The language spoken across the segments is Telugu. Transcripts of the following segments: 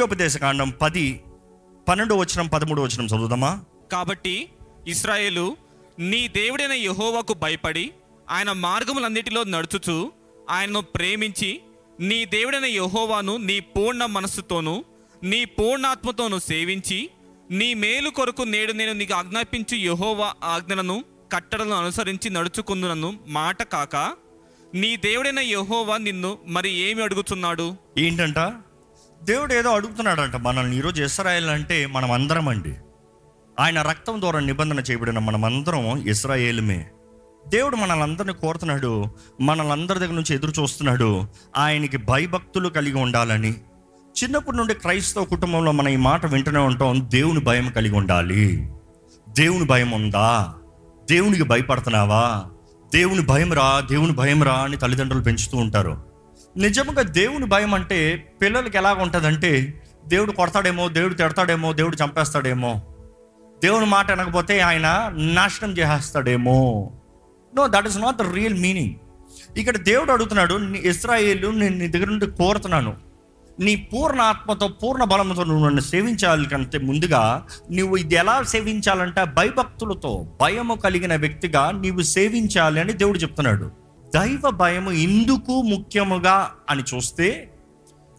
ద్వితీయోపదేశ కాండం పది పన్నెండు వచనం పదమూడు వచనం చదువుదామా? కాబట్టి ఇస్రాయేలు నీ దేవుడైన యెహోవాకు భయపడి ఆయన మార్గములన్నిటిలో నడుచుచు ఆయనను ప్రేమించి నీ దేవుడైన యెహోవాను నీ పూర్ణ మనస్సుతోనూ నీ పూర్ణాత్మతోనూ సేవించి నీ మేలు కొరకు నేడు నేను నీకు ఆజ్ఞాపించు యెహోవా ఆజ్ఞలను కట్టడలను అనుసరించి నడుచుకుందునను మాట కాక నీ దేవుడైన యెహోవా నిన్ను మరి ఏమి అడుగుతున్నాడు ఏంటంట? దేవుడు ఏదో అడుగుతున్నాడంట మనల్ని ఈరోజు ఇస్రాయేల్ అంటే మనం అందరం అండి ఆయన రక్తం ద్వారా నిబంధన చేయబడిన మనమందరం ఇస్రాయేలుమే. దేవుడు మనల్ని కోరుతున్నాడు మనలందరి దగ్గర నుంచి ఎదురు చూస్తున్నాడు. ఆయనకి భయభక్తులు కలిగి ఉండాలని. చిన్నప్పటి నుండి క్రైస్తవ కుటుంబంలో మనం ఈ మాట వింటూనే ఉంటాం దేవుని భయం కలిగి ఉండాలి. దేవుని భయం ఉందా? దేవునికి భయపడుతున్నావా? దేవుని భయం రా దేవుని భయం రా అని తల్లిదండ్రులు పెంచుతూ ఉంటారు. నిజంగా దేవుని భయం అంటే పిల్లలకి ఎలాగ ఉంటుందంటే దేవుడు కొడతాడేమో దేవుడు తిడతాడేమో దేవుడు చంపేస్తాడేమో. దేవుని మాట వినకపోతే ఆయన నాశనం చేసేస్తాడేమో. No that is not the real meaning ఇక్కడ దేవుడు అడుగుతున్నాడు నీ ఇస్రాయేలు నేను నీ దగ్గర నుండి కోరుతున్నాను. నీ పూర్ణ ఆత్మతో పూర్ణ బలంతో నువ్వు నన్ను సేవించాలి కంటే ముందుగా నువ్వు ఇది ఎలా సేవించాలంటే భయభక్తులతో భయము కలిగిన వ్యక్తిగా నీవు సేవించాలి అని దేవుడు చెప్తున్నాడు. దైవ భయము ఎందుకు ముఖ్యముగా అని చూస్తే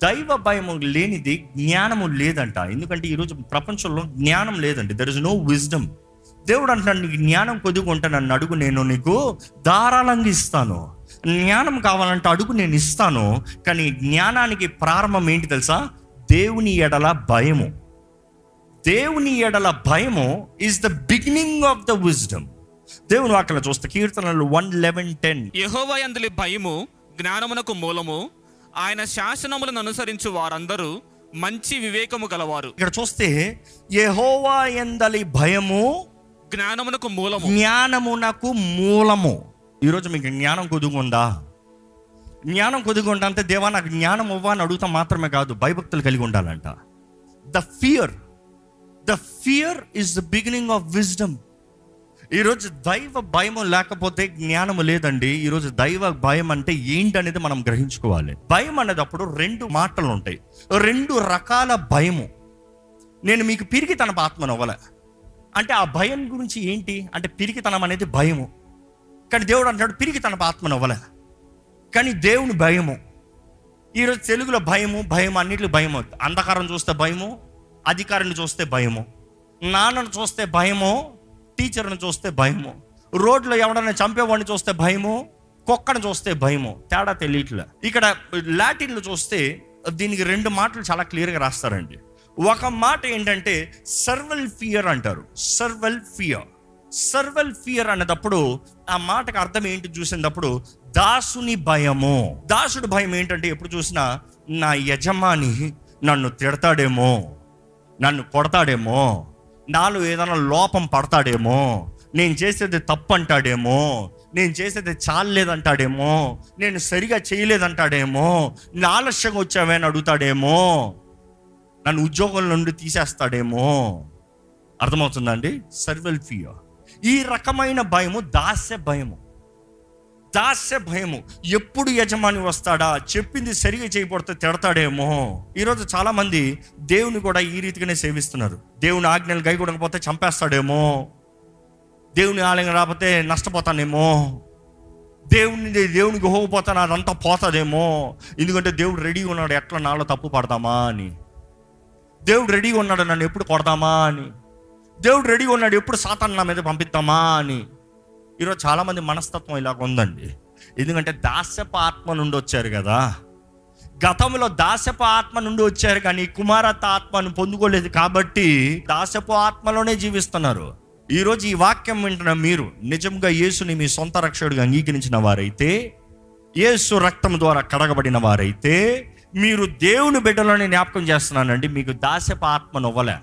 దైవ భయము లేనిది జ్ఞానము లేదంట. ఎందుకంటే ఈరోజు ప్రపంచంలో జ్ఞానం లేదండి. దర్ ఇస్ నో విజ్డమ్ దేవుడు అంటున్నాడు నీకు జ్ఞానం కొద్దిగా ఉంటే నన్ను అడుగు నేను నీకు ధారాళంగా ఇస్తాను. జ్ఞానం కావాలంటే అడుగు నేను ఇస్తాను. కానీ జ్ఞానానికి ప్రారంభం ఏంటి తెలుసా? దేవుని ఎడల భయము. దేవుని ఎడల భయము is the beginning of the wisdom దేవుని వాక్యలో చూస్తే కీర్తనలు వన్ లెవెన్ టెన్. యెహోవా యందలి భయము జ్ఞానమునకు మూలము ఆయన శాసనములను అనుసరించు వారందరూ మంచి వివేకము గలవారు. ఇక్కడ చూస్తే యెహోవా ఎందలి భయము జ్ఞానమునకు మూలము. జ్ఞానమునకు మూలము. ఈరోజు మీకు జ్ఞానం కొదుగుందా? జ్ఞానం కొదుగుండా అంటే దేవా నాకు జ్ఞానం ఇవ్వ అని అడుగుతా మాత్రమే కాదు భయభక్తులు కలిగి ఉండాలంట. The fear the fear is the beginning of wisdom ఈరోజు దైవ భయము లేకపోతే జ్ఞానము లేదండి. ఈరోజు దైవ భయం అంటే ఏంటనేది మనం గ్రహించుకోవాలి. భయం అనేటప్పుడు రెండు మాటలు ఉంటాయి. రెండు రకాల భయము. నేను మీకు పిరిగితన ఆత్మను అవ్వలే. అంటే ఆ భయం గురించి ఏంటి? అంటే పిరికితనం అనేది భయము. కానీ దేవుడు అంటాడు పిరికితన ఆత్మను అవ్వలే. కానీ దేవుని భయము. ఈరోజు తెలుగులో భయము భయం అన్నిటిలో భయం అంధకారం చూస్తే భయము అధికారిని చూస్తే భయము. నాన్నను చూస్తే భయము టీచర్ని చూస్తే భయము. రోడ్లో ఎవడన్నా చంపేవాడిని చూస్తే భయము. కుక్కను చూస్తే భయము. తేడా తెలియట్లే ఇక్కడ లాటిన్లు చూస్తే దీనికి రెండు మాటలు చాలా క్లియర్గా రాస్తారండి. ఒక మాట ఏంటంటే సర్వల్ ఫియర్ అంటారు. సర్వల్ ఫియర్. సర్వల్ ఫియర్ అనేటప్పుడు ఆ మాటకు అర్థం ఏంటి చూసినప్పుడు దాసుని భయము. దాసుడి భయం ఏంటంటే ఎప్పుడు చూసినా నా యజమాని నన్ను తిడతాడేమో. నన్ను కొడతాడేమో. నాలో ఏదైనా లోపం పడతాడేమో నేను చేసేది తప్పు అంటాడేమో నేను చేసేది చాలలేదంటాడేమో నేను సరిగా చేయలేదంటాడేమో ఆలస్యంగా వచ్చావే అని అడుగుతాడేమో నన్ను ఉద్యోగం నుండి తీసేస్తాడేమో. అర్థమవుతుందండి సర్వెల్ ఫియర్ ఈ రకమైన భయము దాస్య భయము. దాస్య భయము. ఎప్పుడు యజమాని వస్తాడా? చెప్పింది సరిగా చేయబడితే తిడతాడేమో. ఈరోజు చాలామంది దేవుని కూడా ఈ రీతిగానే సేవిస్తున్నారు. దేవుని ఆజ్ఞలు గైకొడకపోతే చంపేస్తాడేమో. దేవుని ఆలయం రాకపోతే నష్టపోతానేమో. దేవుని దేవునికి హోగిపోతాను అదంతా పోతుందేమో. ఎందుకంటే దేవుడు రెడీగా ఉన్నాడు. ఎట్లా నాలో తప్పు పడదామా అని. దేవుడు రెడీగా ఉన్నాడు. నన్ను ఎప్పుడు కొడదామా అని. దేవుడు రెడీగా ఉన్నాడు. ఎప్పుడు సాతాన్ నా మీద పంపిద్దామా అని. ఈరోజు చాలామంది మనస్తత్వం ఇలాగ ఉందండి. ఎందుకంటే దాస్యప ఆత్మ నుండి వచ్చారు కదా. గతంలో దాసపు ఆత్మ నుండి వచ్చారు కానీ కుమారత్వ ఆత్మను పొందుకోలేదు కాబట్టి దాసపు ఆత్మలోనే జీవిస్తున్నారు. ఈరోజు ఈ వాక్యం వింటున్న మీరు నిజంగా యేసుని మీ సొంత రక్షకుడిగా అంగీకరించిన వారైతే యేసు రక్తం ద్వారా కడగబడిన వారైతే మీరు దేవుని బిడ్డలోనే జ్ఞాపకం చేస్తున్నానండి మీకు దాసపు ఆత్మను ఇవ్వలే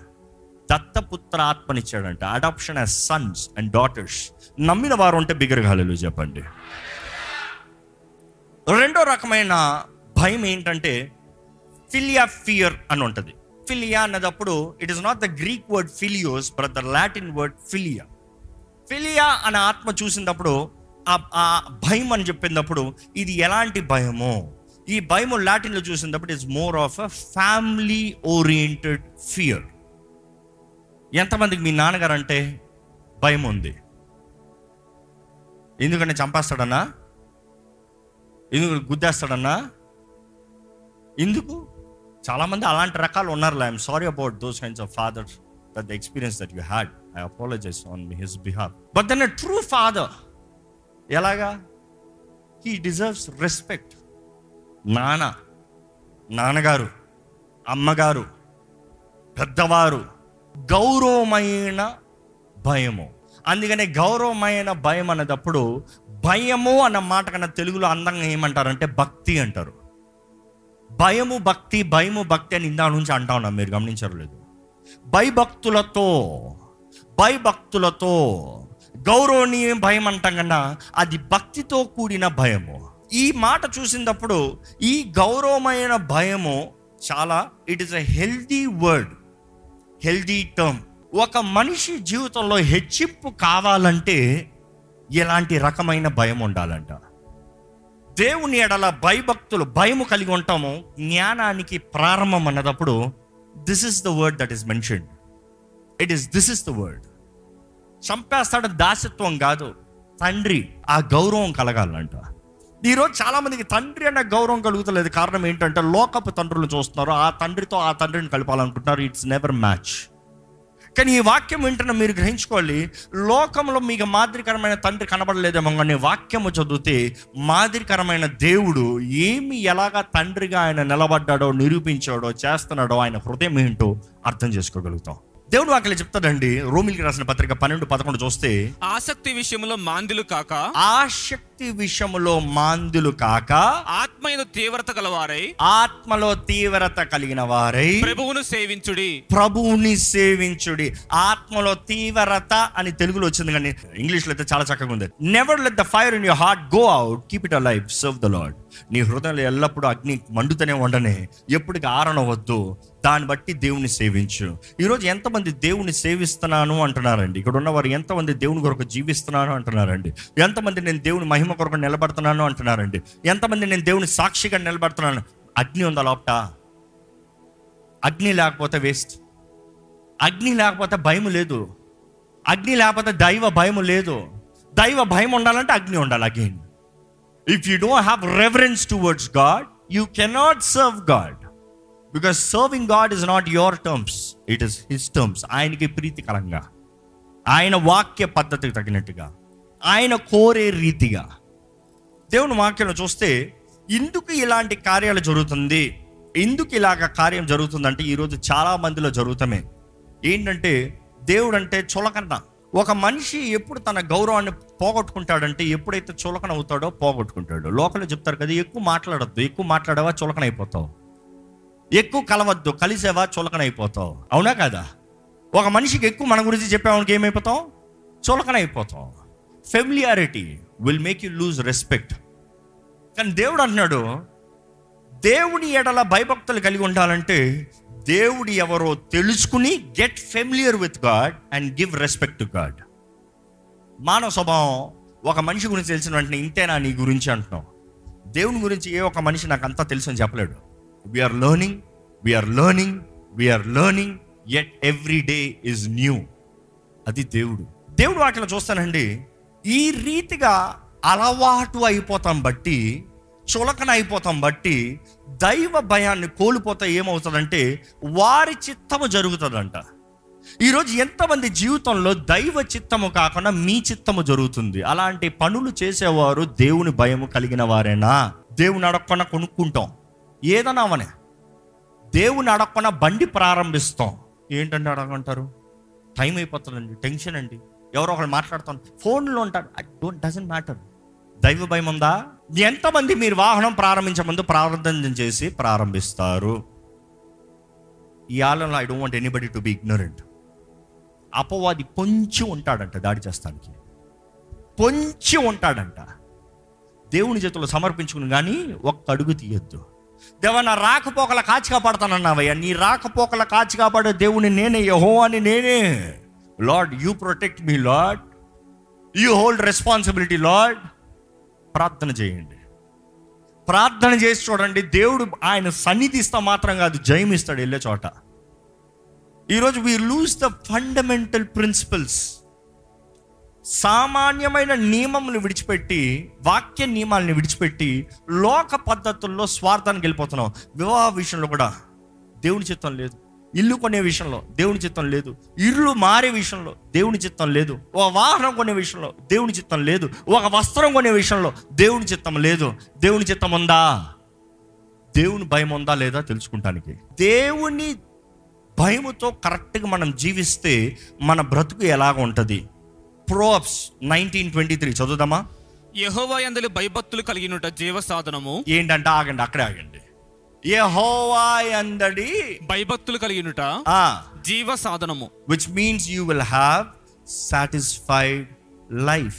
దత్తపుత్ర ఆత్మనిచ్చాడంట. Adoption as sons and daughters నమ్మిన వారు ఉంటే బిగరగాలు చెప్పండి. రెండో రకమైన భయం ఏంటంటే ఫిలియా ఫియర్ అని ఉంటుంది. Philia అన్నదప్పుడు it is not the Greek word philios but the Latin word philia philia అనే ఆత్మ చూసినప్పుడు ఆ ఆ భయం అని చెప్పినప్పుడు ఇది ఎలాంటి భయము? ఈ భయము లాటిన్లో చూసినప్పుడు it's more of a family oriented fear ఎంతమందికి మీ నాన్నగారు అంటే భయం ఉంది ఎందుకంటే చంపేస్తాడన్నా? ఎందుకు గుద్దేస్తాడన్నా? ఎందుకు? చాలామంది అలాంటి రకాలు ఉన్నారు I'm sorry about those kinds of father that the experience that you had I apologize on his behalf but then a true father ఎలాగా? హీ డిజర్వ్స్ రెస్పెక్ట్ నాన్న నాన్నగారు అమ్మగారు పెద్దవారు గౌరవమైన భయము. అందుకనే గౌరవమైన భయం అన్నదప్పుడు భయము అన్న మాట కన్నా తెలుగులో అందంగా ఏమంటారంటే భక్తి అంటారు. భయము భక్తి భయము భక్తి అని ఇందా నుంచి అంటా ఉన్నాం మీరు గమనించలేదు భయభక్తులతో భయభక్తులతో గౌరవనీయం భయం అంటాం కన్నా అది భక్తితో కూడిన భయము. ఈ మాట చూసినప్పుడు ఈ గౌరవమైన భయము చాలా it is a healthy word healthy term ఒక మనిషి జీవితంలో హెచ్చింపు కావాలంటే ఎలాంటి రకమైన భయం ఉండాలంట. దేవుని ఎడల భయభక్తులు భయము కలిగి ఉంటాము. జ్ఞానానికి ప్రారంభం అన్నదప్పుడు this is the word that is mention it is this is the word చంపేస్తాడు దాసత్వం కాదు తండ్రి ఆ గౌరవం కలగాలంట. ఈరోజు చాలామందికి తండ్రి అన్న గౌరవం కలుగుతలేదు. కారణం ఏంటంటే లోకపు తండ్రులు చూస్తున్నారు. ఆ తండ్రితో ఆ తండ్రిని కలపాలనుకుంటున్నారు. ఇట్స్ నెవర్ మ్యాచ్ కానీ ఈ వాక్యం వింటున్న మీరు గ్రహించుకోవాలి లోకంలో మీకు మాదిరికరమైన తండ్రి కనబడలేదేమో కానీ వాక్యము చదివితే మాదిరికరమైన దేవుడు ఏమి ఎలాగా తండ్రిగా ఆయన నిలబడ్డాడో నిరూపించాడో చేస్తున్నాడో ఆయన హృదయం ఏంటో అర్థం చేసుకోగలుగుతాం. దేవుడు వాక్యలు చెప్తాడండి రోమిలికి రాసిన పత్రిక పన్నెండు పదకొండు చూస్తే ఆసక్తి విషయంలో మాందులు కాక ఆసక్తి విషయములో మాందులు కాక ఆత్మయను తీవ్రత గలవారై ఆత్మలో తీవ్రత కలిగిన వారై ప్రభువును సేవించుడి. ప్రభువుని సేవించుడి. ఆత్మలో తీవ్రత అని తెలుగులో వచ్చింది కానీ ఇంగ్లీష్లో అయితే చాలా చక్కగా ఉంది. Never let the fire in your heart go out keep it a life serve the Lord నీ హృదయంలో ఎల్లప్పుడూ అగ్ని మండుతూనే ఉండనే. ఎప్పటికి ఆరణవద్దు దాన్ని బట్టి దేవుని సేవించు. ఈరోజు ఎంతమంది దేవుని సేవిస్తున్నాను అంటున్నారండి? ఇక్కడ ఉన్నవారు ఎంతమంది దేవుని కొరకు జీవిస్తున్నాను అంటున్నారండి? ఎంతమంది నేను దేవుని మహిమ కొరకు నిలబడుతున్నాను అంటున్నారండి. ఎంతమంది నేను దేవుని సాక్షిగా నిలబడుతున్నాను? అగ్ని ఉందా లోపట? అగ్ని లేకపోతే వేస్ట్. అగ్ని లేకపోతే భయం లేదు. అగ్ని లేకపోతే దైవ భయం లేదు. దైవ భయం ఉండాలంటే అగ్ని ఉండాలి again if you don't have reverence towards God you cannot serve God because serving God is not your terms it is his terms ఆయనకి ప్రీతికరంగా. ఆయన వాక్య పద్ధతికి తగినట్టుగా. ఆయన కోరే రీతిగా. దేవుని వాక్యం చూస్తే ఎందుకు ఇలాంటి కార్యాలు జరుగుతుంది? ఎందుకు ఇలాగ కార్యం జరుగుతుందంటే ఈరోజు చాలా మందిలో జరుగుతామే. ఏంటంటే దేవుడు అంటే చులకన. ఒక మనిషి ఎప్పుడు తన గౌరవాన్ని పోగొట్టుకుంటాడంటే ఎప్పుడైతే చులకన అవుతాడో పోగొట్టుకుంటాడు. లోకల్లో చెప్తారు కదా ఎక్కువ మాట్లాడద్దు ఎక్కువ మాట్లాడవా చులకన అయిపోతావు. ఎక్కువ కలవద్దు కలిసేవా చులకన అయిపోతావు. అవునా కదా? ఒక మనిషికి ఎక్కువ మన గురించి చెప్పేవానికి ఏమైపోతాం చులకన అయిపోతాం familiarity will make you lose respect కానీ దేవుడు అంటున్నాడు దేవుని ఎడల భయభక్తులు కలిగి ఉండాలంటే దేవుడు ఎవరో తెలుసుకుని get familiar with God and give respect to God మానవ స్వభావం ఒక మనిషి గురించి తెలిసిన వెంటనే ఇంతేనా నీ గురించి అంటున్నాం. దేవుని గురించి ఏ ఒక మనిషి నాకు అంతా తెలుసు అని చెప్పలేడు. We're learning we're learning we're learning at every day is new అది దేవుడు. దేవుడు వాటిలో చూస్తానండి ఈ రీతిగా అలవాటు అయిపోతాం బట్టి చులకన అయిపోతాం బట్టి దైవ భయాన్ని కోల్పోతే ఏమవుతుందంటే వారి చిత్తము జరుగుతుందంట. ఈరోజు ఎంతమంది జీవితంలో దైవ చిత్తము కాకుండా మీ చిత్తము జరుగుతుంది? అలాంటి పనులు చేసేవారు దేవుని భయము కలిగిన వారేనా? దేవుని అడగకుండా కొనుక్కుంటాం. ఏదన్నా అవనే. దేవుని అడగకుండా బండి ప్రారంభిస్తాం. ఏంటంటే అడగంటారు టైం అయిపోతుందండి టెన్షన్ అండి. ఎవరో ఒకరు మాట్లాడుతాను ఫోన్లో ఉంటారు. ఐ డోంట్ డజంట్ మ్యాటర్ దైవ భయం ఉందా? ఎంతమంది మీరు వాహనం ప్రారంభించే ముందు ప్రార్థన చేసి ప్రారంభిస్తారు? ఈ ఆలంలో I don't want anybody to be ignorant అపవాది పొంచి ఉంటాడంట దాడి చేస్తానికి. పొంచి ఉంటాడంట. దేవుని చేతుల్లో సమర్పించుకుని కానీ ఒక్క అడుగు తీయొద్దు. దేవ నా రాకపోకల కాచి కాపాడుతానన్నావయ్యా నీ రాకపోకల కాచి కాపాడే దేవుని నేనే యహో అని నేనే. Lord you protect me Lord you hold responsibility Lord ప్రార్థన చేయండి. ప్రార్థన చేసి చూడండి. దేవుడు ఆయన సన్నిధి ఇస్తా మాత్రం కాదు జయం ఇస్తాడు వెళ్ళే చోట. ఈరోజు we lose the fundamental principles సామాన్యమైన నియమములు విడిచిపెట్టి వాక్య నియమాలను విడిచిపెట్టి లోక పద్ధతుల్లో స్వార్థానికి వెళ్ళిపోతున్నాం. వివాహ విషయంలో కూడా దేవుని చిత్తం లేదు. ఇల్లు కొనే విషయంలో దేవుని చిత్తం లేదు. ఇల్లు మారే విషయంలో దేవుని చిత్తం లేదు. ఒక వాహనం కొనే విషయంలో దేవుని చిత్తం లేదు. ఒక వస్త్రం కొనే విషయంలో దేవుని చిత్తం లేదు. దేవుని చిత్తం ఉందా? దేవుని భయం ఉందా లేదా తెలుసుకుంటానికి? దేవుని భయముతో కరెక్ట్గా మనం జీవిస్తే మన బ్రతుకు ఎలాగ ఉంటుంది? ప్రోప్స్ నైన్టీన్ ట్వంటీ త్రీ చదువుదామా? యహోవా యందలి భయభక్తులు కలిగినట జీవ సాధనము. ఏంటంటే ఆగండి అక్కడే ఆగండి. ఏ హోవా అందడి భయభక్తులు కలిగినట జీవ సాధనము. Which means you will have satisfied life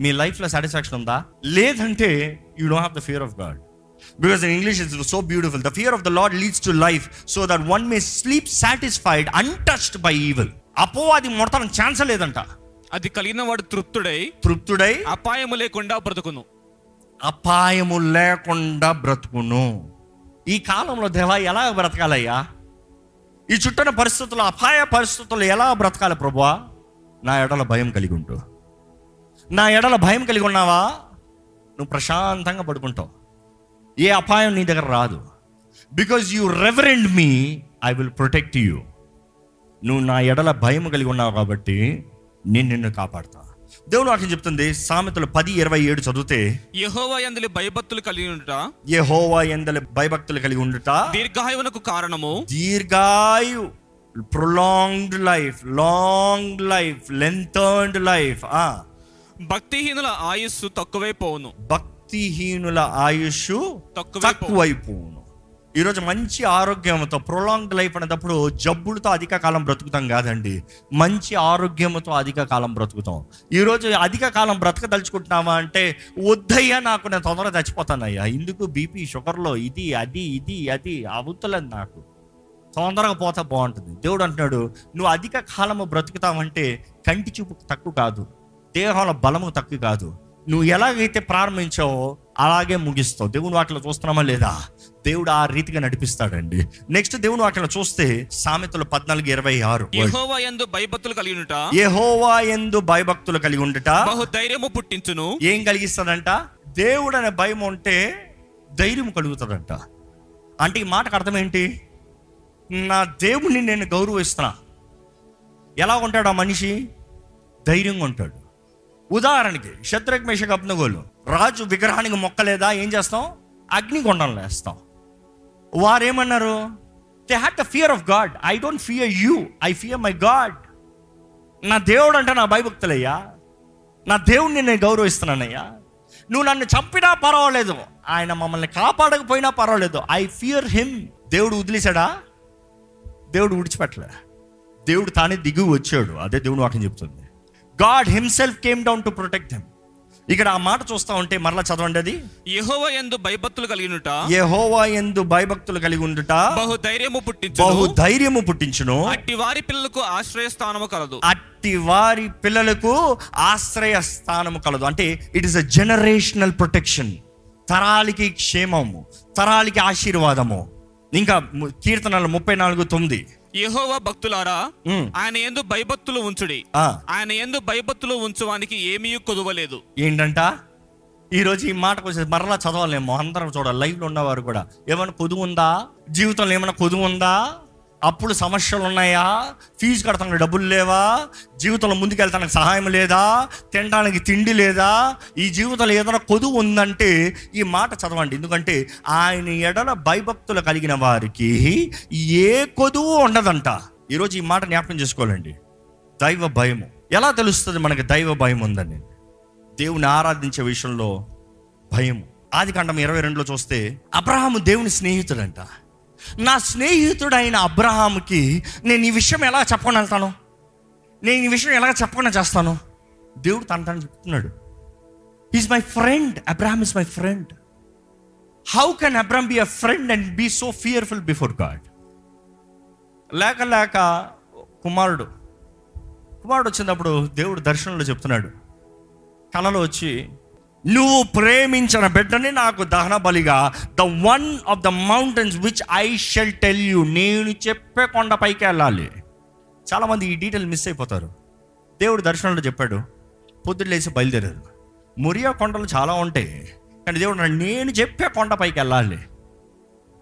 మీ లైఫ్లో సాటిస్ఫాక్షన్ ఉందా? లేదంటే you don't have the fear of God because in English is so beautiful the fear of the lord leads to life so that one may sleep satisfied untouched by evil అపోవాది మొడతాను ఛాన్స్ లేదంట. అది కలిగిన వాడు తృప్తుడై తృప్తుడై అపాయము లేకుండా బ్రతుకును. అపాయము లేకుండా బ్రతుకును. ఈ కాలంలో దేవా ఎలా బ్రతకాలయ్యా? ఈ చుట్టూన పరిస్థితులు అపాయ పరిస్థితులు ఎలా బ్రతకాలి ప్రభువా? నా ఎడల భయం కలిగి ఉంటూ నా ఎడల భయం కలిగి ఉన్నావా? నువ్వు ప్రశాంతంగా పడుకుంటావు. ఏ అపాయం నీ దగ్గర రాదు. Because you reverend me I will protect you నువ్వు నా ఎడల భయం కలిగి ఉన్నావు కాబట్టి నేను నిన్ను కాపాడుతా. దేవుడు వాక్యం చెప్తుంది సామెతలు పది ఇరవై ఏడు చదివితే యహోవా యందలి భయభక్తులు కలిగినట ఏ హోవా ఎందల భయభక్తులు కలిగి ఉండుట? దీర్ఘాయువునకు కారణము? దీర్ఘాయు prolonged life long life lengthened life ఆ. భక్తిహీనుల ఆయుస్సు తక్కువై పోవును భక్తిహీనుల ఆయుష్ తక్కువైపోవును. ఈరోజు మంచి ఆరోగ్యంతో ప్రొలాంగ్డ్ లైఫ్ అనేటప్పుడు జబ్బులతో అధిక కాలం బ్రతుకుతాం కాదండి. మంచి ఆరోగ్యంతో అధిక కాలం బ్రతుకుతాం. ఈరోజు అధిక కాలం బ్రతకదలుచుకుంటున్నావా అంటే వద్దయ్యా నాకు నేను తొందరగా చచ్చిపోతానయ్యా. ఇందుకు బీపీ షుగర్లో ఇది అది ఇది అది అవుతలేదు నాకు. తొందరగా పోతా బాగుంటుంది. దేవుడు అంటున్నాడు నువ్వు అధిక కాలము బ్రతుకుతావంటే కంటి చూపు తక్కువ కాదు. దేహంలో బలము తక్కువ కాదు. నువ్వు ఎలాగైతే ప్రారంభించావో అలాగే ముగిస్తావు. దేవుని వాటిలో చూస్తున్నామా లేదా? దేవుడు ఆ రీతిగా నడిపిస్తాడండి. నెక్స్ట్ దేవుని వాటిలో చూస్తే సామెతలు పద్నాలుగు ఇరవై ఆరు. యహోవా యందు భయభక్తులు కలిగినట యెహోవా ఎందు భయభక్తులు కలిగి ఉండుట? బహు ధైర్యము పుట్టించును. ఏం కలిగిస్తాడంట? దేవుడు అనే భయం ఉంటే ధైర్యం కలుగుతాడంట. అంటే ఈ మాటకు అర్థం ఏంటి? నా దేవుడిని నేను గౌరవిస్తున్నా. ఎలా ఉంటాడు ఆ మనిషి? ధైర్యంగా ఉంటాడు. ఉదాహరణకి శత్రుఘ్ మేషక్ అబ్నగోలు. రాజు విగ్రహానికి మొక్కలేదా? ఏం చేస్తాం? అగ్నికొండం వేస్తాం. వారేమన్నారు? They had the fear of God I don't fear you I fear my God నా దేవుడు అంటే నా భయభక్తులయ్యా. నా దేవుడిని నేను గౌరవిస్తున్నానయ్యా. నువ్వు నన్ను చంపినా పర్వాలేదు. ఆయన మమ్మల్ని కాపాడకపోయినా పర్వాలేదు. ఐ ఫియర్ హిమ్ దేవుడు వదిలేశాడా? దేవుడు విడిచిపెట్టలే దేవుడు తానే దిగువ వచ్చాడు. అదే దేవుడు వాటిని చెప్తుంది. God himself came down to protect him ఇక్కడ ఆ మాట చూస్తా ఉంటే మరలా చదవండి అది. యహోవా యందు భయభక్తులు కలిగినట. యెహోవా ఎందు భయభక్తులు కలిగి ఉండుట. బహు ధైర్యము బహు పుట్టించును. ధైర్యము పుట్టించును. అట్టి వారి పిల్లలకు ఆశ్రయ స్థానము కలదు. అట్టి వారి పిల్లలకు ఆశ్రయ స్థానము కలదు. అంటే it is a generational protection తరాలకి క్షేమము తరాలకి ఆశీర్వాదము. ఇంకా కీర్తనలు ముప్పై నాలుగు తొమ్మిది. యహోవా భక్తులారా. ఆయన ఎందు భయభక్తులు ఉంచుడి. ఆయన ఎందు భయభక్తులు ఉంచువానికి ఏమీ కొదువలేదు. ఏంటంట? ఈరోజు ఈ మాటకు వచ్చేసి మరలా చదవాలేమో అందరం చూడాలి లైవ్లో ఉన్నవారు కూడా. ఏమైనా కొదువు ఉందా? జీవితంలో ఏమైనా కొదువు ఉందా? అప్పుడు సమస్యలు ఉన్నాయా? ఫీజు కడతానికి డబ్బులు లేవా? జీవితంలో ముందుకెళ్తానికి సహాయం లేదా? తినడానికి తిండి లేదా? ఈ జీవితంలో ఏదైనా కొదువు ఉందంటే ఈ మాట చదవండి. ఎందుకంటే ఆయన ఎడల భయభక్తులు కలిగిన వారికి ఏ కొదువు ఉండదంట. ఈరోజు ఈ మాట జ్ఞాపకం చేసుకోవాలండి. దైవ భయము. ఎలా తెలుస్తుంది మనకి దైవ భయం ఉందని? దేవుని ఆరాధించే విషయంలో భయము. ఆది కాండం ఇరవై రెండులో చూస్తే అబ్రహాము దేవుని స్నేహితుడంట. నా స్నేహితుడైన అబ్రహాంకి నేను ఈ విషయం ఎలా చెప్పకుండా వెళ్తాను? నేను ఈ విషయం ఎలా చెప్పకుండా చేస్తాను? దేవుడు తన తను చెప్తున్నాడు. Is my friend Abraham is my friend how can Abraham be a friend and be so fearful before God లేక లేక కుమారుడు. కుమారుడు వచ్చినప్పుడు దేవుడు దర్శనంలో చెప్తున్నాడు. కళలో వచ్చి నువ్వు ప్రేమించిన బిడ్డని నాకు దహన బలిగా the one of the mountains which I shall tell you నేను చెప్పే కొండ పైకి వెళ్ళాలి. చాలామంది ఈ డీటెయిల్ మిస్ అయిపోతారు. దేవుడు దర్శనంలో చెప్పాడు పొద్దున్న బయలుదేరారు. మురియా కొండలు చాలా ఉంటాయి కానీ దేవుడు నేను చెప్పే కొండ పైకి వెళ్ళాలి.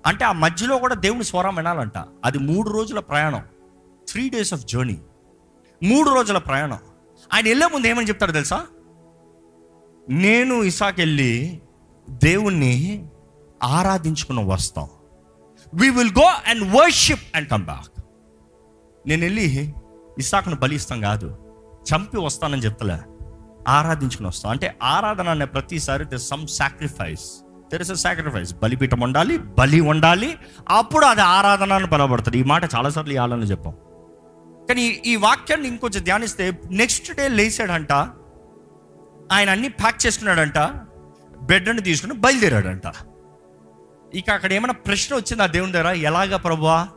అంటే ఆ మధ్యలో కూడా దేవుని స్వరం వినాలంట. అది మూడు రోజుల ప్రయాణం త్రీ డేస్ ఆఫ్ జర్నీ మూడు రోజుల ప్రయాణం. ఆయన వెళ్ళే ముందు ఏమని చెప్తాడు తెలుసా? నేను ఇసాకెళ్ళి దేవుణ్ణి ఆరాధించుకుని వస్తాం. We will go and worship and come back నేను వెళ్ళి ఇసాకును బలిస్తాం కాదు చంపి వస్తానని చెప్తలే. ఆరాధించుకుని వస్తాం. అంటే ఆరాధన అనే ప్రతిసారి there some sacrifice there is a sacrifice బలిపీఠం ఉండాలి బలి ఉండాలి అప్పుడు అది ఆరాధన అని పిలవబడుతుంది. ఈ మాట చాలాసార్లు ఈ ఆళ్ళని చెప్పాం. కానీ ఈ- ఈ వాక్యాన్ని ఇంకొంచెం ధ్యానిస్తే నెక్స్ట్ డే లేచాడంట ఆయన అన్ని ప్యాక్ చేసుకున్నాడంట బెడ్ని తీసుకుని బయలుదేరాడంట. ఇక అక్కడ ఏమైనా ప్రశ్న వచ్చింది ఆ దేవుని దగ్గర? ఎలాగా ప్రభువా?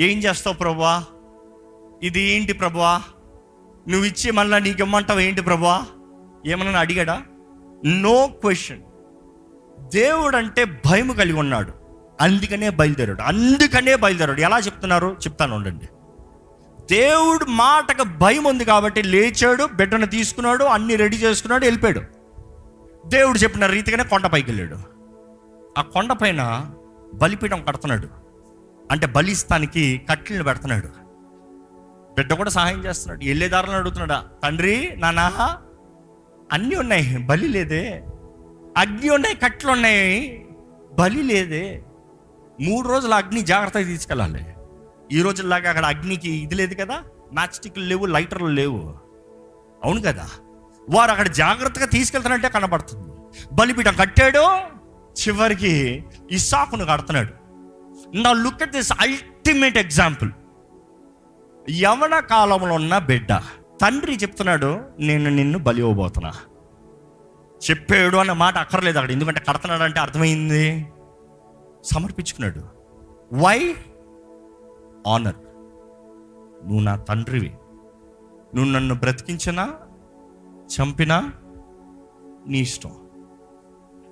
ఏం చేస్తావు ప్రభువా? ఇది ఏంటి ప్రభువా? నువ్వు ఇచ్చి మళ్ళీ నీకు ఇమ్మంటావు ఏంటి ప్రభువా? ఏమన్నా అడిగాడా? No question. దేవుడు అంటే భయం కలిగి ఉన్నాడు. అందుకనే బయలుదేరాడు. అందుకనే బయలుదేరాడు. ఎలా చెప్తున్నారు? చెప్తాను ఉండండి. దేవుడు మాటకు భయం ఉంది కాబట్టి లేచాడు బిడ్డను తీసుకున్నాడు అన్ని రెడీ చేసుకున్నాడు వెళ్ళిపోయాడు. దేవుడు చెప్పిన రీతిగానే కొండపైకి వెళ్ళాడు. ఆ కొండపైన బలిపీఠం కడుతున్నాడు. అంటే బలిస్తానికి కట్టెలను పెడుతున్నాడు. బిడ్డ కూడా సహాయం చేస్తున్నాడు. వెళ్ళే దారులను అడుగుతున్నాడా తండ్రి నానా అన్నీ ఉన్నాయి బలి లేదే. అగ్ని ఉన్నాయి కట్టెలు ఉన్నాయి బలి లేదే. మూడు రోజులు అగ్ని జాగ్రత్తగా తీసుకెళ్ళాలి. ఈ రోజుల్లాగా అక్కడ అగ్నికి ఇది లేదు కదా? మ్యాచ్ స్టిక్లు లేవు లైటర్లు లేవు. అవును కదా? వారు అక్కడ జాగ్రత్తగా తీసుకెళ్తానంటే కనబడుతుంది. బలిపీఠం కట్టాడు చివరికి ఇసాకును కడుతున్నాడు. నా look at this ultimate example యవన కాలంలో ఉన్న బిడ్డ తండ్రి చెప్తున్నాడు నేను నిన్ను బలి ఇవ్వబోతున్నా. చెప్పాడు అన్న మాట అక్కర్లేదు అక్కడ ఎందుకంటే కడుతున్నాడు అంటే అర్థమైంది. సమర్పించుకున్నాడు. వై ఆనర్ నువ్వు నా తండ్రివి. నువ్వు నన్ను బ్రతికించినా చంపినా నీ ఇష్టం.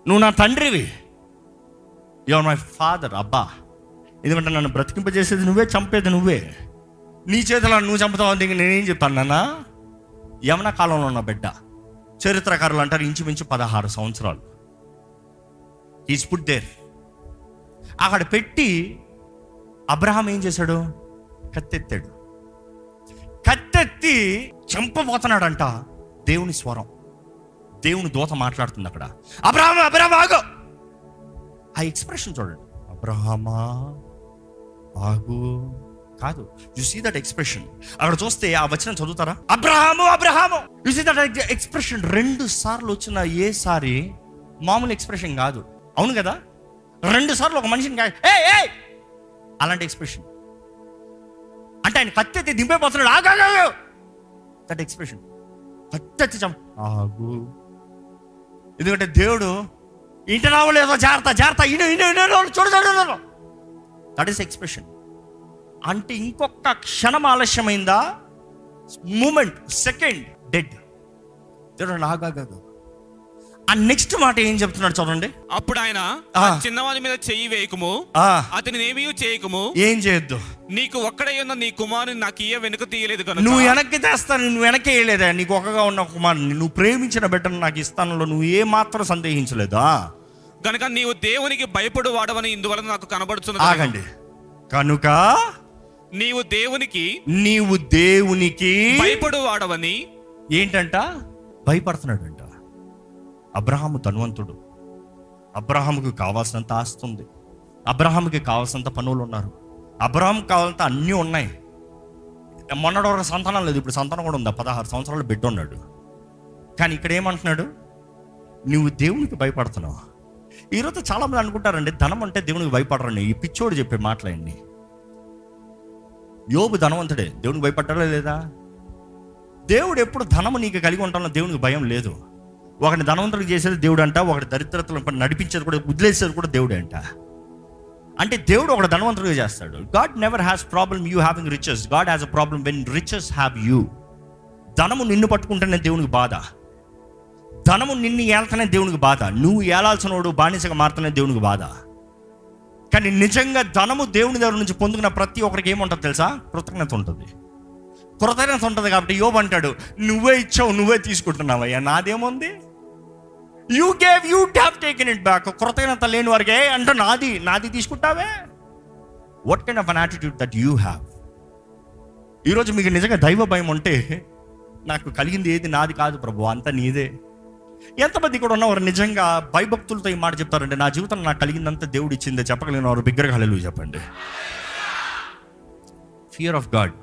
నువ్వు నా తండ్రివి. యువర్ మై ఫాదర్ అబ్బా. ఎందుకంటే నన్ను బ్రతికింపజేసేది నువ్వే చంపేది నువ్వే. నీ చేతిలో నువ్వు చంపుతావు అంటే నేనేం చెప్తాను నాన్న? యమన కాలంలో ఉన్న బిడ్డ. చరిత్రకారులు అంటారు ఇంచుమించు పదహారు సంవత్సరాలు. ఈజ్ పుట్ దేర్ అక్కడ పెట్టి అబ్రహాం ఏం చేశాడు? కత్తెత్తాడు. కత్తెత్తి చంపబోతున్నాడంట దేవుని స్వరం. దేవుని దూత మాట్లాడుతుంది అక్కడ. అబ్రహం అబ్రహం ఆగు! ఆ ఎక్స్ప్రెషన్ చూడండి. అబ్రహమా? ఆగు. కాదు యు సీ దట్ ఎక్స్ప్రెషన్ అక్కడ చూస్తే ఆ వచనం చదువుతారా? Abraham Abraham! You see that expression రెండు సార్లు వచ్చిన ఏ సారి? మామూలు ఎక్స్ప్రెషన్ కాదు. అవును కదా? రెండు సార్లు ఒక మనిషిని కా- అలాంటి ఎక్స్ప్రెషన్ అంటే ఆయన కత్తెత్తి దింపైపోతున్నాడు ఆగాగు దట్ ఎక్స్ప్రెషన్ కత్తెత్తి చం ఆగు. ఎందుకంటే దేవుడు ఇంటి రావలేదో జాగ్రత్త జాగ్రత్త ఇను ఇను ఇను చూడు చూడు దట్ ఈస్ ఎక్స్ప్రెషన్ అంటే ఇంకొక క్షణం ఆలస్యమైందా? మూమెంట్ సెకండ్ డెడ్ దేవుడు ఆగాగాగు ఆ నెక్స్ట్ మాట ఏం చెప్తున్నాడు చూడండి. అప్పుడు ఆయన చిన్నవాని మీద చెయ్యి వేయకము అతని ఏమీ చేయకము. ఏం చేయొద్దు. నీకు ఒక్కడై ఉన్న నీ కుమారుని నాకు ఇయ్య వెనుక తీయలేదు కనుక. నువ్వు వెనక్కి తెస్తాను నువ్వు వెనక్కి వేయలేదా. నీకు ఒకగా ఉన్న కుమారుని నువ్వు ప్రేమించిన బిడ్డను నాకు ఇస్తానులో నువ్వు ఏ మాత్రం సందేహించలేదా? గనక నీవు దేవునికి భయపడు వాడవని ఇందువలన నాకు కనబడుతున్నది ఆగండి. కనుక నీవు దేవునికి నీవు దేవునికి భయపడు వాడవని ఏంటంట? భయపడుతున్నాడు అంట అబ్రహాము ధనవంతుడు. అబ్రహాముకు కావాల్సినంత ఆస్తి ఉంది. అబ్రహాముకి కావాల్సినంత పనులు ఉన్నారు. అబ్రహాంకి కావాలంత అన్నీ ఉన్నాయి. మొన్నటి వరకు సంతానం లేదు. ఇప్పుడు సంతానం కూడా ఉందా? పదహారు సంవత్సరాలు బిడ్డ ఉన్నాడు. కానీ ఇక్కడ ఏమంటున్నాడు? నువ్వు దేవునికి భయపడుతున్నావు? ఈరోజు చాలా మంది అనుకుంటారండి ధనం అంటే దేవునికి భయపడరండి ఈ పిచ్చోడు చెప్పే మాటలన్నీ యోబు ధనవంతుడే. దేవునికి భయపడ్డా లేదా? దేవుడు ఎప్పుడు ధనము నీకు కలిగి ఉంటానో దేవునికి భయం లేదు. ఒకటి ధనవంతుడికి చేసేది దేవుడు అంట ఒకటి దరిద్రతలు నడిపించేది కూడా వదిలేసేది కూడా దేవుడే అంట అంటే దేవుడు ఒకటి ధనవంతుడిగా చేస్తాడు. God never has problem you having riches. God has a problem when riches have you. ధనము నిన్ను పట్టుకుంటేనే దేవునికి బాధ. ధనము నిన్ను ఏళ్తనే దేవునికి బాధ. నువ్వు ఏలాల్సిన వాడు బానిసగా మారుతనే దేవునికి బాధ. కానీ నిజంగా ధనము దేవుని దగ్గర నుంచి పొందుకున్న ప్రతి ఒక్కరికి ఏముంటుంది తెలుసా? కృతజ్ఞత ఉంటుంది. కృతజ్ఞత ఉంటుంది కాబట్టి యోబు అంటాడు నువ్వే ఇచ్చావు నువ్వే తీసుకుంటున్నావు అయ్యా నాదేముంది? You gave you have taken it back కృతజ్ఞత లేని వారికి "ఏ, అంటే నాది నాది తీసుకుంటావే? What kind of an attitude that you have ఈరోజు మీకు నిజంగా దైవ భయం ఉంటే నాకు కలిగింది ఏది నాది కాదు ప్రభు అంతా నీదే. ఎంతమంది కూడా ఉన్నవారు నిజంగా భయభక్తులతో ఈ మాట చెప్తారంటే నా జీవితం నాకు కలిగిందంతా దేవుడు ఇచ్చిందే చెప్పగలిగిన వారు బిగ్గరగా హల్లెలూయా చెప్పండి. ఫియర్ ఆఫ్ గాడ్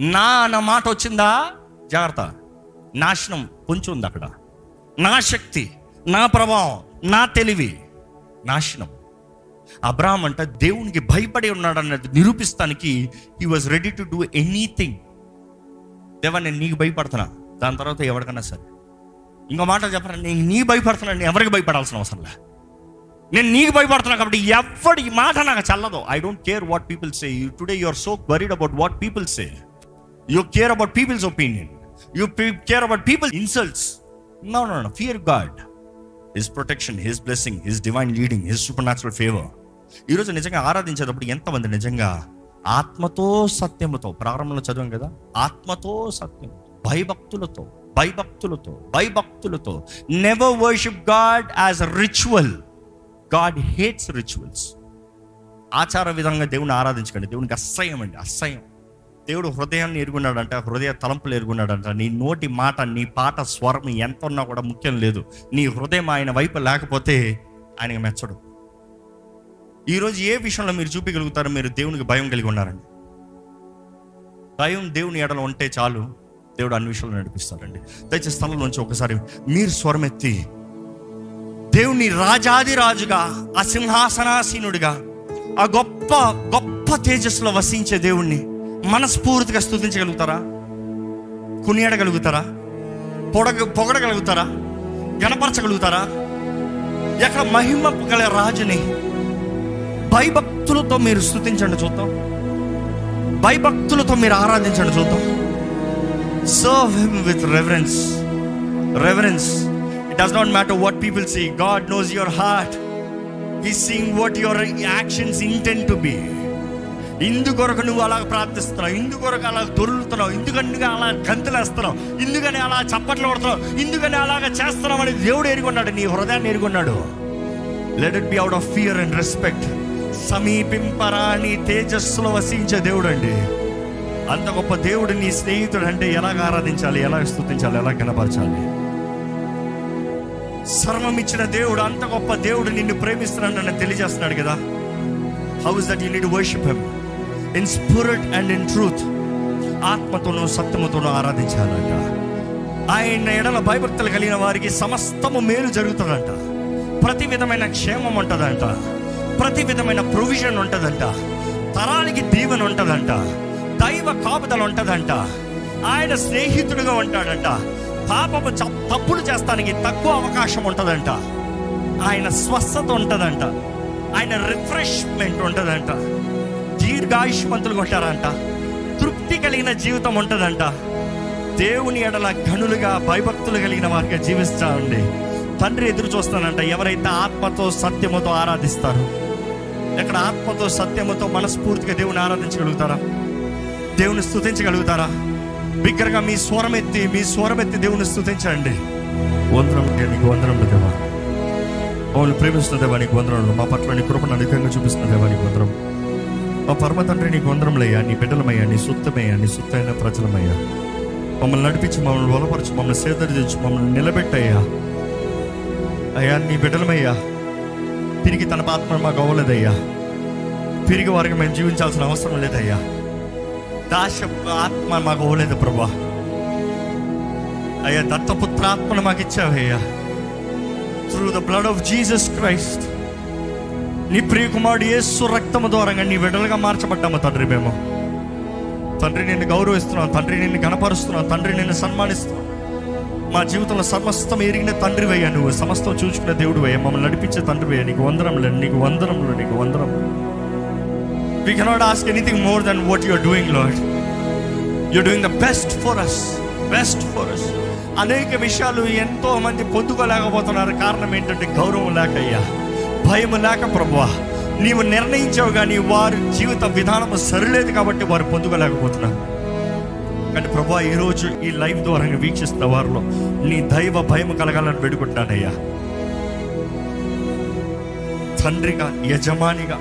నా అన్న మాట వచ్చిందా? జాగ్రత్త. నాశనం పొంచి ఉంది అక్కడ. నా శక్తి నా ప్రభావం నా తెలివి నాశనం. అబ్రాహం అంట దేవునికి భయపడి ఉన్నాడు అన్నది నిరూపిస్తానికి he was ready to do anything దేవా నేను నీకు భయపడుతున్నా. దాని తర్వాత ఎవరికన్నా సరే. ఇంకో మాట చెప్పరా నేను నీ భయపడుతున్నా నేను ఎవరికి భయపడాల్సిన అవసరం లే. నేను నీకు భయపడుతున్నా కాబట్టి ఎవడి మాట నాకు చల్లదు. I don't care what people say today you are so worried about what people say you care about people's opinion you care about people insults no no no fear God his protection his blessing his divine leading his supernatural favour ఈరోజు నిజంగా ఆరాధించేటప్పుడు ఎంతమంది నిజంగా ఆత్మతో సత్యముతో ప్రారంభంలో చదివాం కదా? ఆత్మతో సత్యం భయభక్తులతో భయభక్తులతో భయభక్తులతో. Never worship God as a ritual God hates rituals ఆచార విధంగా దేవుని ఆరాధించకండి. దేవునికి అసహ్యం అండి. అసహ్యం. దేవుడు హృదయాన్ని ఎరుగున్నాడంట హృదయ తలంపులు ఎరుగున్నాడంట. నీ నోటి మాట నీ పాట స్వరం ఎంత ఉన్నా కూడా ముఖ్యం లేదు. నీ హృదయం ఆయన వైపు లేకపోతే ఆయన మెచ్చడు. ఈరోజు ఏ విషయంలో మీరు చూపించగలుగుతారో మీరు దేవునికి భయం కలిగి ఉన్నారండి. భయం దేవుని ఎడల ఉంటే చాలు. దేవుడు అన్ని విషయాలు నడిపిస్తాడండి. దయచేసి స్థలం నుంచి ఒకసారి మీరు స్వరమెత్తి దేవుని రాజాదిరాజుగా ఆ సింహాసనాసీనుడిగా ఆ గొప్ప గొప్ప తేజస్సులో వసించే దేవుణ్ణి మనస్ఫూర్తిగా స్తుతించగలుగుతారా? కొనియాడగలుగుతారా? పొడగ పొగడగలుగుతారా? గణపరచగలుగుతారా? ఎక్కడ మహిమ గల రాజుని భయభక్తులతో మీరు స్తుతించండి చూద్దాం. భయభక్తులతో మీరు ఆరాధించండి చూద్దాం. Serve him with reverence reverence it does not matter what people see God knows your heart ఈ seeing what your actions intent to be ఇందుకొరకు నువ్వు అలా ప్రార్థిస్తున్నావు ఇందుకొరకు అలా దొరుకుతున్నావు ఎందుకని అలా గంతులేస్తున్నావు ఇందుకని అలా చప్పట్లు కొడుతున్నావు ఎందుకని అలాగ చేస్తున్నావు అని దేవుడు ఎరుగున్నాడు నీ హృదయాన్ని ఎరుగున్నాడు. Let it be out of fear and respect సమీపింపరాని తేజస్సులో వసించే దేవుడు అండి అంత గొప్ప దేవుడు నీ స్నేహితుడు అంటే ఎలాగ ఆరాధించాలి ఎలా స్థుతించాలి ఎలా కనపరచాలి సర్వం ఇచ్చిన దేవుడు అంత గొప్ప దేవుడు నిన్ను ప్రేమిస్తున్నాడు అని తెలియజేస్తున్నాడు కదా. How is that you need worship him in spirit and in truth ఆత్మతోనూ సత్యముతోనూ ఆరాధించాలంట. ఆయన ఎడల భయభక్తులు కలిగిన వారికి సమస్తము మేలు జరుగుతుందంట. ప్రతి విధమైన క్షేమం ఉంటుందంట. ప్రతి విధమైన ప్రొవిజన్ ఉంటుందంట. తరానికి దీవెన ఉంటుందంట. దైవ కాపుదలు ఉంటుందంట. ఆయన స్నేహితుడుగా ఉంటాడంట. పాపము తప్పులు చేస్తానికి తక్కువ అవకాశం ఉంటుందంట. ఆయన స్వస్థత ఉంటుందంట. ఆయన రిఫ్రెష్మెంట్ ఉంటుందంట. దీర్ఘాయుష్మంతులు కొంటారంట తృప్తి కలిగిన జీవితం ఉంటుందంట. దేవుని ఎడల గనులుగా భయభక్తులు కలిగిన వారిగా జీవిస్తామండి తండ్రి ఎదురు చూస్తానంట ఎవరైతే ఆత్మతో సత్యముతో ఆరాధిస్తారు ఎక్కడ ఆత్మతో సత్యముతో మనస్ఫూర్తిగా దేవుని ఆరాధించగలుగుతారా? దేవుని స్థుతించగలుగుతారా బిగ్గరగా మీ స్వరం ఎత్తి మీ స్వరం ఎత్తి దేవుని స్థుతించండి వందనం నీకు వందనం దేవా. మమ్మల్ని ప్రేమిస్తున్న దేవా నీకు వందనములు. మా పట్ల నీ కృపను అధికంగా చూపిస్తున్న దేవా నీకు వందనం. మా పరమ తండ్రి నీకు వందరములయ్యా నీ బిడ్డలమయ్యా నీ సుత్తమయ్యా నీ సుత్తైన ప్రజలమయ్యా. మమ్మల్ని నడిపించి మమ్మల్ని బలపరచు మమ్మల్ని సేదరించు మమ్మల్ని నిలబెట్టయ్యా. అయ్యా నీ బిడ్డలమయ్యా తిరిగి తన ఆత్మ మాకు అవ్వలేదయ్యా. తిరిగి వారికి మేము జీవించాల్సిన అవసరం లేదయ్యా. దాశ ఆత్మ మాకు అవ్వలేదు ప్రభా. అయ్యా దత్తపుత్రాత్మను మాకు ఇచ్చావయ్యా. Through the blood of Jesus Christ నీ ప్రియకుమారుడు యేసు రక్తము ద్వారంగా నీ విడలుగా మార్చబడ్డాము తండ్రి మేము. తండ్రి నిన్ను గౌరవిస్తున్నాం. తండ్రి నిన్ను గణపరుస్తున్నాం తండ్రి నిన్ను సన్మానిస్తున్నాం. మా జీవితంలో సమస్తం ఎరిగిన తండ్రి వయ్యా నువ్వు. సమస్తం చూసుకునే దేవుడు వయ్యా మమ్మల్ని నడిపించే తండ్రి వయ్యా నీకు వందరంలే నీకు వందరంలో నీకు వందరం we cannot ask anything more than what you're doing Lord you're doing the best for us best for us అనేక విషయాలు ఎంతో మంది పొందుకోలేకపోతున్నారు. కారణం ఏంటంటే గౌరవం లేకయ్యా. భయం లేక ప్రభువా నీవు నిర్ణయించావు కానీ వారి జీవిత విధానం సరిలేదు కాబట్టి వారు పొందుకోలేకపోతున్నారు. కానీ ప్రభా ఈరోజు ఈ లైవ్ ద్వారా వీక్షిస్తున్న వారిలో నీ దైవ భయం కలగాలని వేడుకుంటానయ్యా తండ్రిగా యజమానిగా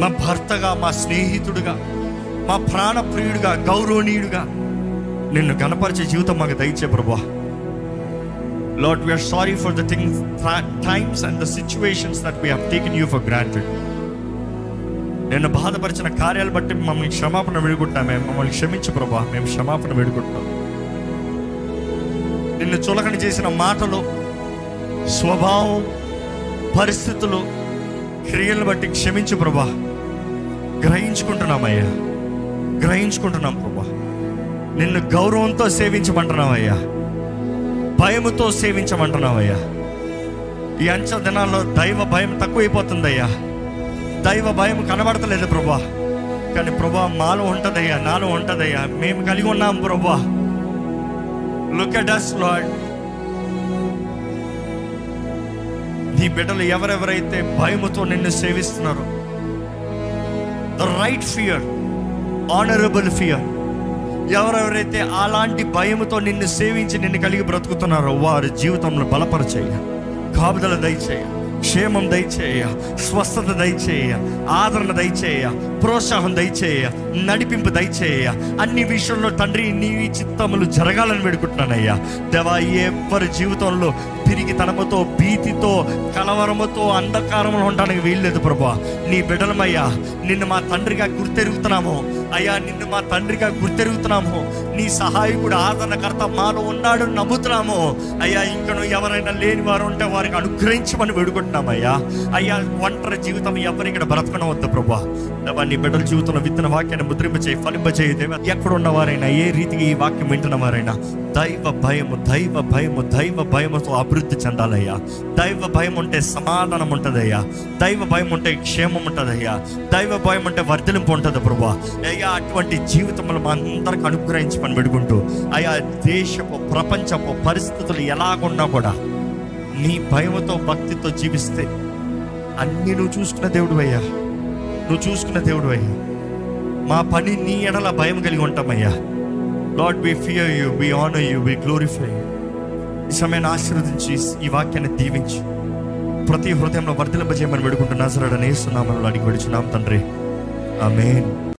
మా భర్తగా మా స్నేహితుడిగా మా ప్రాణప్రియుడిగా గౌరవనీయుడిగా నిన్ను గణపరిచే జీవితం మాకు దయచే ప్రభా Lord we're sorry for the things times and the situations that we have taken you for granted నిన్ను బాధపరిచిన కార్యాలు బట్టి మమ్మల్ని క్షమాపణ వేడుకుంటున్నాం మేము మమ్మల్ని క్షమించు ప్రభా మేము క్షమాపణ వేడుకుంటున్నాం నిన్ను చులకన చేసిన మాటలు స్వభావం పరిస్థితులు క్రియలు బట్టి క్షమించు ప్రభా. గ్రహించుకుంటున్నామయ్యా. గ్రహించుకుంటున్నాం ప్రభా. నిన్ను గౌరవంతో సేవించమంటున్నామయ్యా. భయముతో సేవించమంటున్నావయ్యా. ఈ అంచె దినాల్లో దైవ భయం తక్కువైపోతుందయ్యా. దైవ భయం కనబడతలేదు ప్రభా. కానీ ప్రభా మాలో ఉంటదయ్యా నాలో ఉంటదయ్యా. మేము కలిగి ఉన్నాం ప్రభా. లుక్ అట్ అస్ లాడ్ నీ బిడ్డలు ఎవరెవరైతే భయముతో నిన్ను సేవిస్తున్నారో the right fear honourable fear ఎవరెవరైతే అలాంటి భయముతో నిన్ను సేవించి నిన్ను కలిగి బ్రతుకుతున్నారో వారి జీవితంలో బలపరచేయ. కాపుదల దయచేయ. క్షేమం దయచేయ. స్వస్థత దయచేయ. ఆదరణ దయచేయ. ప్రోత్సాహం దయచేయ. నడిపింపు దయచేయ. అన్ని విషయంలో తండ్రి నీ చిత్తములు జరగాలని వేడుకుంటున్నానయ్యా. దేవా ఎవరి జీవితంలో తిరిగి తనముతో భీతితో కలవరముతో అంధకారంలో ఉండడానికి వీల్లేదు ప్రభా నీ బిడ్డలమయ్యా నిన్ను మా తండ్రిగా గుర్తెరుగుతున్నాము. అయ్యా నిన్ను మా తండ్రిగా గుర్తెరుగుతున్నాము. నీ సహాయకుడు ఆదరణకర్త మాలో ఉన్నాడు నమ్ముతున్నాము. అయ్యా ఇంకను ఎవరైనా లేని వారు ఉంటే వారికి అనుగ్రహించమని వేడుకుంటున్నామయ్యా. అయ్యా ఒంటరి జీవితం ఎవరు ఇక్కడ బ్రతకనవద్దు ప్రభా నీ బిడ్డల జీవితంలో విత్తన వాక్యాన్ని ముద్రింపచేయి ఫలింపచేయి ఫలింప చేయి ఎక్కడ ఉన్నవారైనా ఏ రీతికి ఈ వాక్యం వింటున్న వారైనా దైవ భయము దైవ భయము దైవ భయముతో అభివృద్ధి చెందాలయ్యా. దైవ భయం ఉంటే సమాధానం ఉంటుందయ్యా. దైవ భయం ఉంటే క్షేమం ఉంటుందయ్యా. దైవ భయం ఉంటే వర్ధలింపు ఉంటుంది ప్రభా అయ్యా అటువంటి జీవితంలో మా అందరికి అనుగ్రహించమని పెడుకుంటూ అయ్యా దేశపు ప్రపంచపు పరిస్థితులు ఎలాగున్నా కూడా నీ భయముతో భక్తితో జీవిస్తే అన్నీ నువ్వు చూసుకున్న దేవుడు అయ్యా నువ్వు చూసుకున్న దేవుడు అయ్యా మా పని నీ ఎడల భయం కలిగి ఉంటామయ్యా. Lord we fear you we honour you we glorify ఈ సమయాన్ని ఆశీర్వదించి ఈ వాక్యాన్ని దీవించి ప్రతి హృదయంలో వర్తిలింపజేయమని వేడుకుంటున్నా సరే నేస్తున్నామని అడిగి పెడుచున్నాం తండ్రి. ఆమేన్.